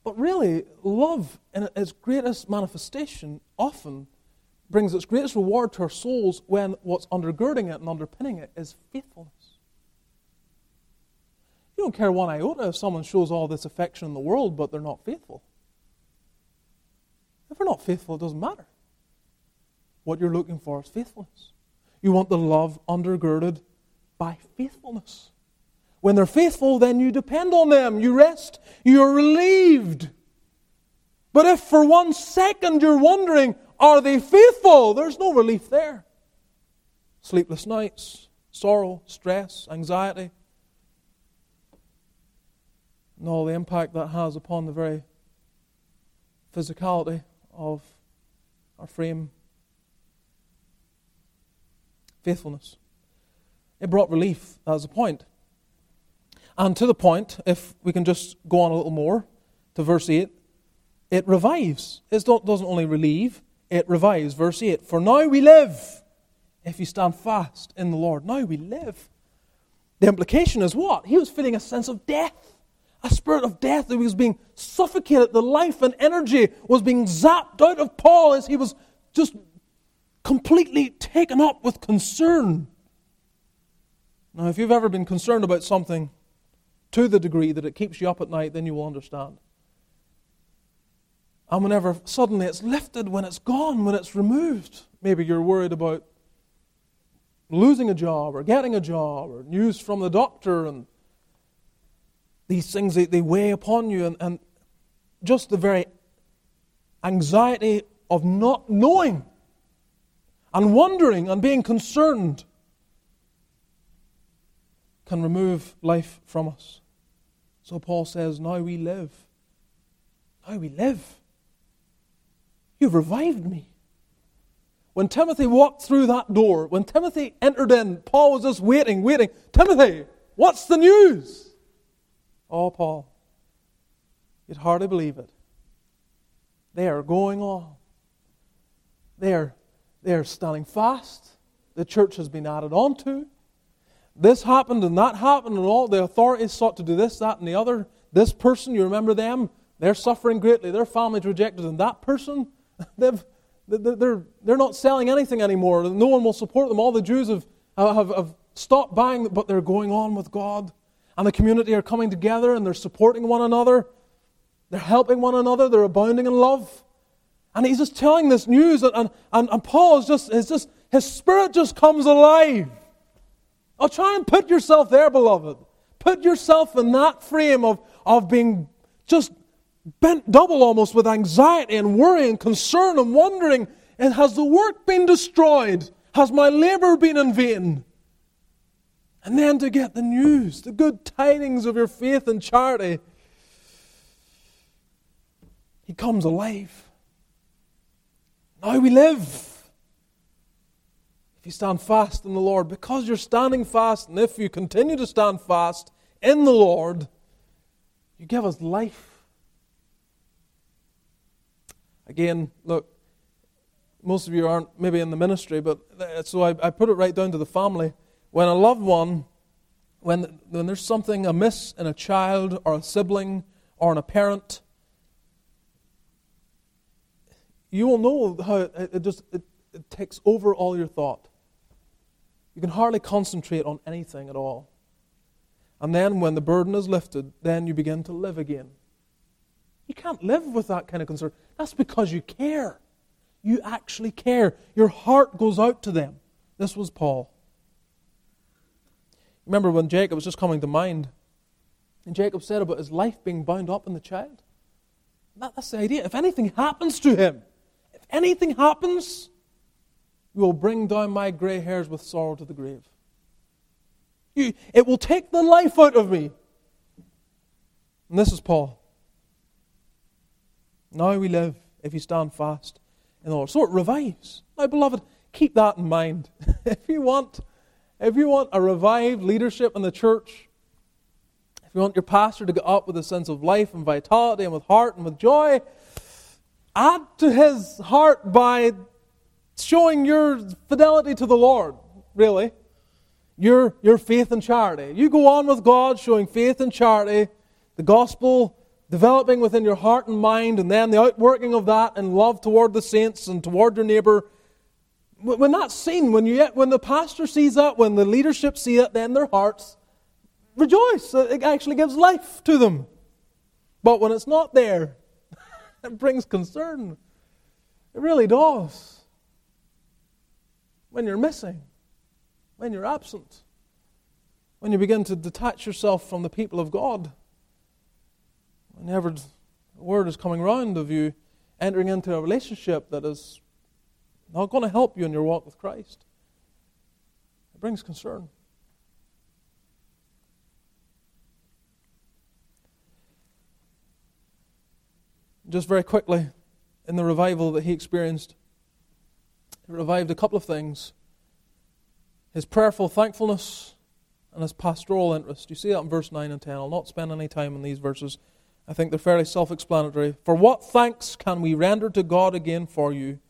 But really, love in its greatest manifestation often brings its greatest reward to our souls when what's undergirding it and underpinning it is faithfulness. You don't care one iota if someone shows all this affection in the world, but they're not faithful. If they're not faithful, it doesn't matter. What you're looking for is faithfulness. You want the love undergirded by faithfulness. When they're faithful, then you depend on them. You rest. You're relieved. But if for one second you're wondering, are they faithful? There's no relief there. Sleepless nights, sorrow, stress, anxiety, and all the impact that has upon the very physicality of our frame. Faithfulness. It brought relief, that was a point. And to the point, if we can just go on a little more to verse 8, it revives. It doesn't only relieve, it revives. Verse 8 For now we live if you stand fast in the Lord. Now we live. The implication is what? He was feeling a sense of death, a spirit of death that was being suffocated. The life and energy was being zapped out of Paul as he was just completely taken up with concern now, if you've ever been concerned about something to the degree that it keeps you up at night, then you will understand. And whenever suddenly it's lifted, when it's gone, when it's removed, maybe you're worried about losing a job or getting a job or news from the doctor and these things they, they weigh upon you and, and just the very anxiety of not knowing and wondering and being concerned can remove life from us. So Paul says, Now we live. Now we live. You've revived me. When Timothy walked through that door, when Timothy entered in, Paul was just waiting, waiting. Timothy, what's the news? Oh, Paul, you'd hardly believe it. They are going on. They are, they are standing fast. The church has been added on to this happened and that happened, and all the authorities sought to do this, that, and the other. This person, you remember them? They're suffering greatly. Their family's rejected. And that person, they've, they're, they're not selling anything anymore. No one will support them. All the Jews have, have, have stopped buying, but they're going on with God. And the community are coming together and they're supporting one another. They're helping one another. They're abounding in love. And he's just telling this news, and, and, and Paul is just, is just, his spirit just comes alive. Oh, try and put yourself there, beloved. Put yourself in that frame of, of being just bent double almost with anxiety and worry and concern and wondering and has the work been destroyed? Has my labor been in vain? And then to get the news, the good tidings of your faith and charity. He comes alive. Now we live you stand fast in the Lord, because you're standing fast, and if you continue to stand fast in the Lord, you give us life. Again, look, most of you aren't maybe in the ministry, but so I, I put it right down to the family. When a loved one, when, when there's something amiss in a child or a sibling or in a parent, you will know how it, it just it, it takes over all your thought. You can hardly concentrate on anything at all. And then when the burden is lifted, then you begin to live again. You can't live with that kind of concern. That's because you care. You actually care. Your heart goes out to them. This was Paul. Remember when Jacob was just coming to mind, and Jacob said about his life being bound up in the child? That, that's the idea. If anything happens to him, if anything happens, you will bring down my grey hairs with sorrow to the grave. You, it will take the life out of me. And this is Paul. Now we live if you stand fast in the Lord. So it revives. My beloved, keep that in mind. if you want, if you want a revived leadership in the church, if you want your pastor to get up with a sense of life and vitality and with heart and with joy, add to his heart by showing your fidelity to the Lord, really. Your, your faith and charity. You go on with God showing faith and charity, the gospel developing within your heart and mind, and then the outworking of that in love toward the saints and toward your neighbor. When that's seen, when, you, when the pastor sees that, when the leadership see it, then their hearts rejoice. It actually gives life to them. But when it's not there, it brings concern. It really does when you're missing, when you're absent, when you begin to detach yourself from the people of God, whenever word is coming round of you entering into a relationship that is not going to help you in your walk with Christ, it brings concern. Just very quickly, in the revival that he experienced, it revived a couple of things his prayerful thankfulness and his pastoral interest. You see that in verse 9 and 10. I'll not spend any time on these verses. I think they're fairly self explanatory. For what thanks can we render to God again for you?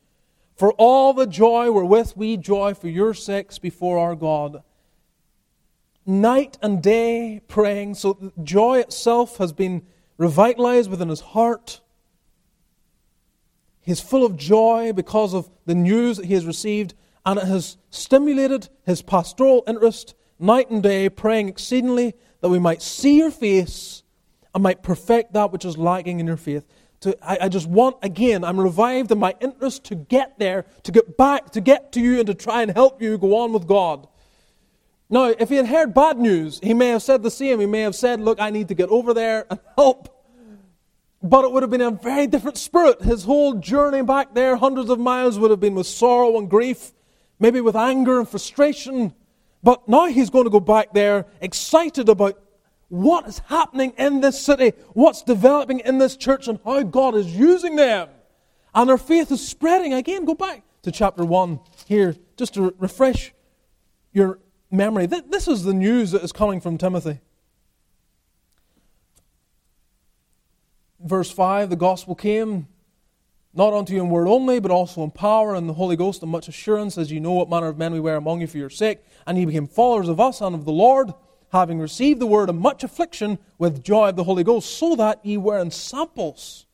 For all the joy wherewith we joy for your sakes before our God. Night and day praying, so joy itself has been revitalized within his heart. He's full of joy because of the news that he has received, and it has stimulated his pastoral interest night and day, praying exceedingly that we might see your face and might perfect that which is lacking in your faith. To, I, I just want, again, I'm revived in my interest to get there, to get back, to get to you, and to try and help you go on with God. Now, if he had heard bad news, he may have said the same. He may have said, Look, I need to get over there and help. But it would have been a very different spirit. His whole journey back there, hundreds of miles, would have been with sorrow and grief, maybe with anger and frustration. But now he's going to go back there excited about what is happening in this city, what's developing in this church, and how God is using them. And their faith is spreading. Again, go back to chapter 1 here, just to refresh your memory. This is the news that is coming from Timothy. Verse 5 the gospel came not unto you in word only, but also in power and the Holy Ghost and much assurance, as you know what manner of men we were among you for your sake. And ye became followers of us and of the Lord, having received the word of much affliction with joy of the Holy Ghost, so that ye were in samples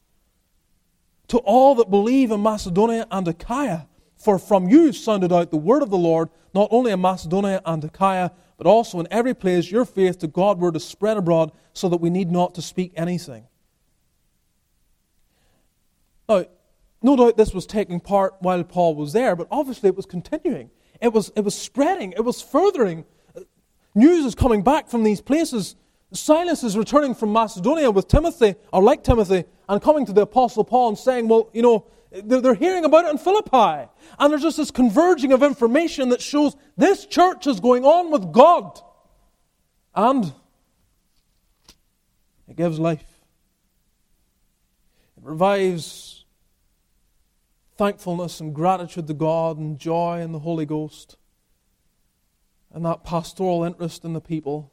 to all that believe in Macedonia and Achaia. For from you sounded out the word of the Lord, not only in Macedonia and Achaia, but also in every place your faith to God were to spread abroad, so that we need not to speak anything. Now, no doubt this was taking part while Paul was there, but obviously it was continuing. It was, it was spreading, it was furthering. News is coming back from these places. Silas is returning from Macedonia with Timothy, or like Timothy, and coming to the Apostle Paul and saying, Well, you know, they're hearing about it in Philippi. And there's just this converging of information that shows this church is going on with God. And it gives life, it revives thankfulness and gratitude to God and joy in the Holy Ghost and that pastoral interest in the people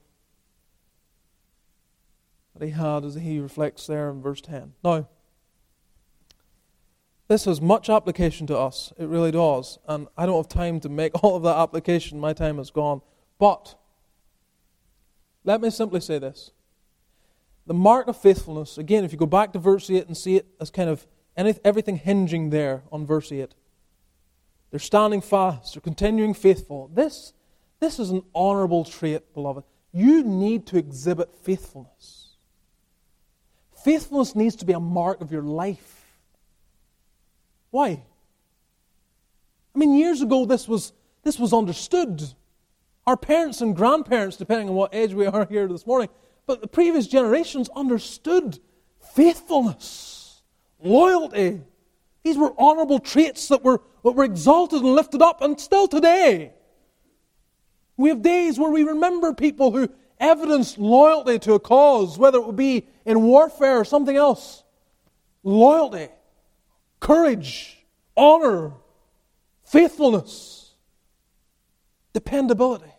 that he had as he reflects there in verse 10. Now, This has much application to us. It really does. And I don't have time to make all of that application. My time is gone. But let me simply say this. The mark of faithfulness, again, if you go back to verse 8 and see it as kind of everything hinging there on verse 8, they're standing fast, they're continuing faithful. This, this is an honorable trait, beloved. You need to exhibit faithfulness. Faithfulness needs to be a mark of your life. Why? I mean, years ago, this was, this was understood. Our parents and grandparents, depending on what age we are here this morning, but the previous generations understood faithfulness, loyalty. These were honorable traits that were, that were exalted and lifted up, and still today. We have days where we remember people who evidenced loyalty to a cause, whether it would be in warfare or something else. Loyalty courage, honor, faithfulness, dependability.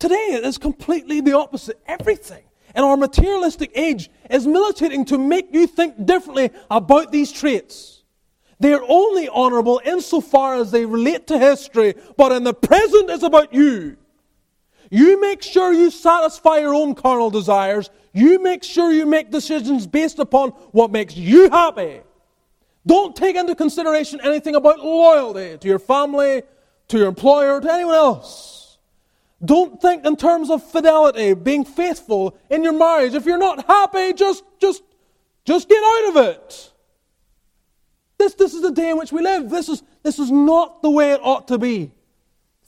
Today it is completely the opposite. Everything in our materialistic age is militating to make you think differently about these traits. They are only honorable insofar as they relate to history, but in the present it's about you. You make sure you satisfy your own carnal desires. You make sure you make decisions based upon what makes you happy. Don't take into consideration anything about loyalty to your family, to your employer, to anyone else. Don't think in terms of fidelity, being faithful in your marriage. If you're not happy, just just just get out of it. This, this is the day in which we live. This is, this is not the way it ought to be.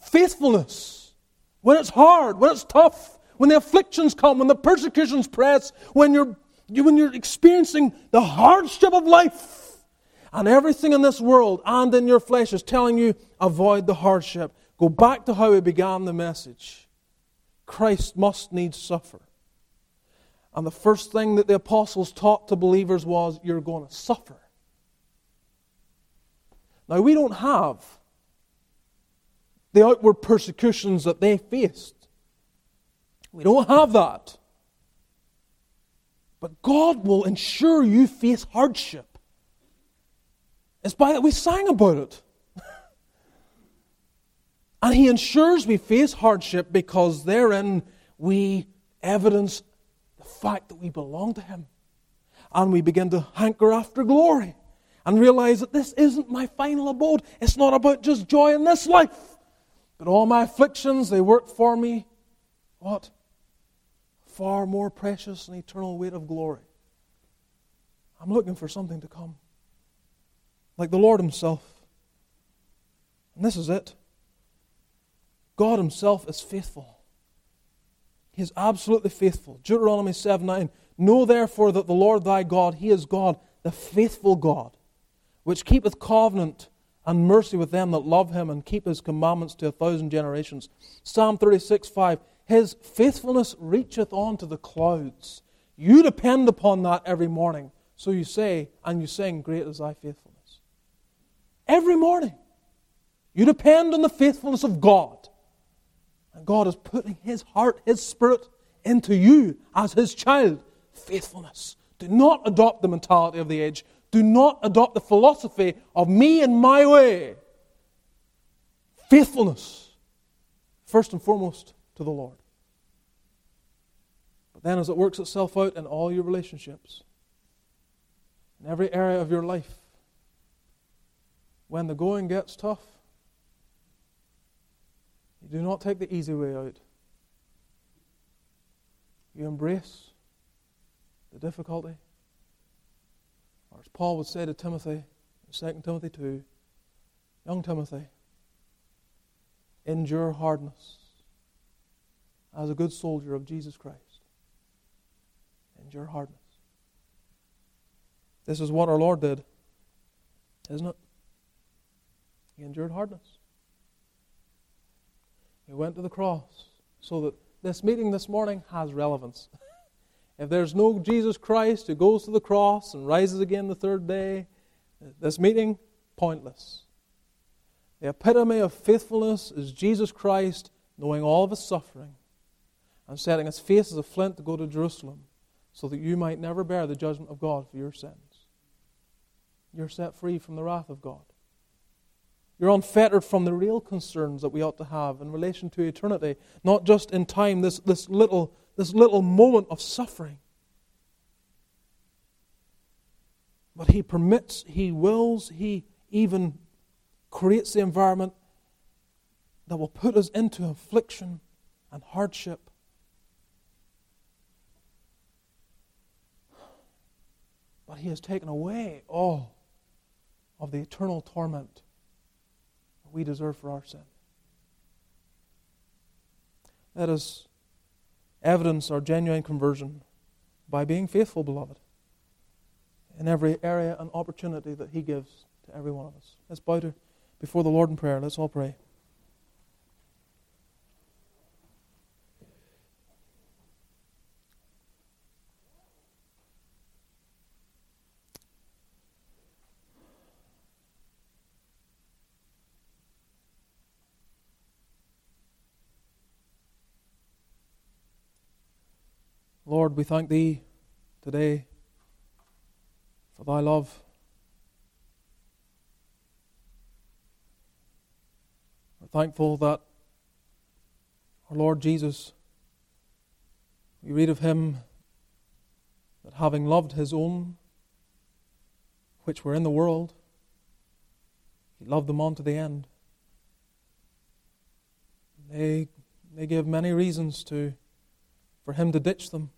Faithfulness. When it's hard, when it's tough, when the afflictions come, when the persecutions press, when you're, when you're experiencing the hardship of life, and everything in this world and in your flesh is telling you avoid the hardship. Go back to how we began the message. Christ must needs suffer. And the first thing that the apostles taught to believers was you're going to suffer. Now, we don't have the outward persecutions that they faced. We don't have that. But God will ensure you face hardship. It's by that we sang about it. And He ensures we face hardship because therein we evidence the fact that we belong to Him. And we begin to hanker after glory and realize that this isn't my final abode. It's not about just joy in this life. But all my afflictions, they work for me. What? Far more precious and eternal weight of glory. I'm looking for something to come like the Lord Himself. And this is it God Himself is faithful. He is absolutely faithful. Deuteronomy 7 9. Know therefore that the Lord thy God, He is God, the faithful God, which keepeth covenant and mercy with them that love Him and keep His commandments to a thousand generations. Psalm 36 5. His faithfulness reacheth on to the clouds. You depend upon that every morning. So you say, and you sing, Great is thy faithfulness. Every morning. You depend on the faithfulness of God. And God is putting His heart, His Spirit into you as His child. Faithfulness. Do not adopt the mentality of the age. Do not adopt the philosophy of me and my way. Faithfulness. First and foremost to the Lord. But then, as it works itself out in all your relationships, in every area of your life, when the going gets tough, do not take the easy way out. You embrace the difficulty. Or as Paul would say to Timothy in 2 Timothy 2, young Timothy, endure hardness as a good soldier of Jesus Christ. Endure hardness. This is what our Lord did, isn't it? He endured hardness. He went to the cross so that this meeting this morning has relevance. if there's no Jesus Christ who goes to the cross and rises again the third day, this meeting, pointless. The epitome of faithfulness is Jesus Christ knowing all of his suffering and setting his face as a flint to go to Jerusalem so that you might never bear the judgment of God for your sins. you're set free from the wrath of God. You're unfettered from the real concerns that we ought to have in relation to eternity, not just in time, this, this, little, this little moment of suffering. But He permits, He wills, He even creates the environment that will put us into affliction and hardship. But He has taken away all of the eternal torment we deserve for our sin. Let us evidence our genuine conversion by being faithful, beloved, in every area and opportunity that He gives to every one of us. Let's bow to, before the Lord in prayer. Let's all pray. Lord, we thank Thee today for Thy love. We're thankful that our Lord Jesus, we read of Him that having loved His own, which were in the world, He loved them on to the end. They, they give many reasons to, for Him to ditch them.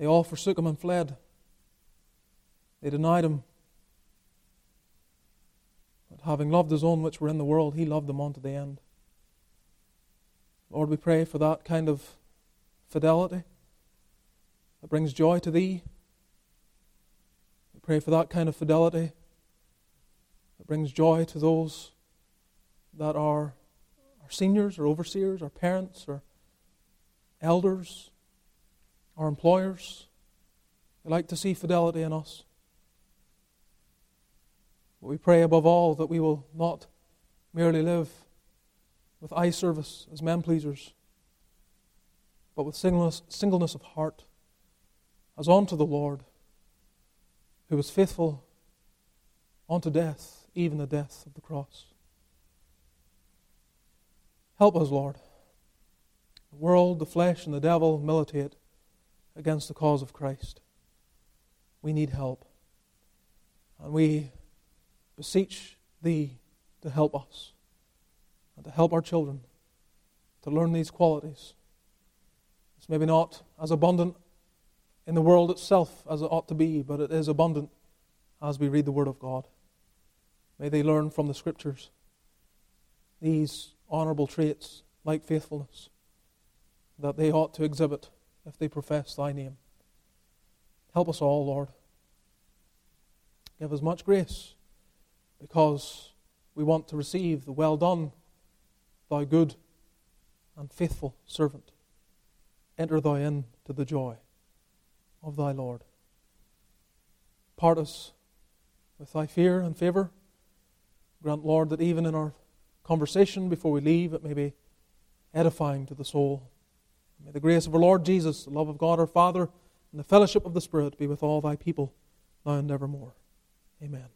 They all forsook him and fled. They denied him. But having loved his own which were in the world, he loved them unto the end. Lord, we pray for that kind of fidelity that brings joy to thee. We pray for that kind of fidelity that brings joy to those that are our seniors or overseers, our parents or elders our employers. They like to see fidelity in us. But we pray above all that we will not merely live with eye service as men pleasers, but with singleness, singleness of heart as unto the Lord, who was faithful unto death, even the death of the cross. Help us, Lord. The world, the flesh, and the devil militate against the cause of Christ. We need help. And we beseech Thee to help us and to help our children to learn these qualities. It's maybe not as abundant in the world itself as it ought to be, but it is abundant as we read the Word of God. May they learn from the Scriptures these honorable traits like faithfulness that they ought to exhibit if they profess thy name. Help us all, Lord. Give us much grace because we want to receive the well done, thy good and faithful servant. Enter thou in to the joy of thy Lord. Part us with thy fear and favor. Grant, Lord, that even in our conversation before we leave, it may be edifying to the soul. May the grace of our Lord Jesus, the love of God our Father, and the fellowship of the Spirit be with all thy people, now and evermore. Amen.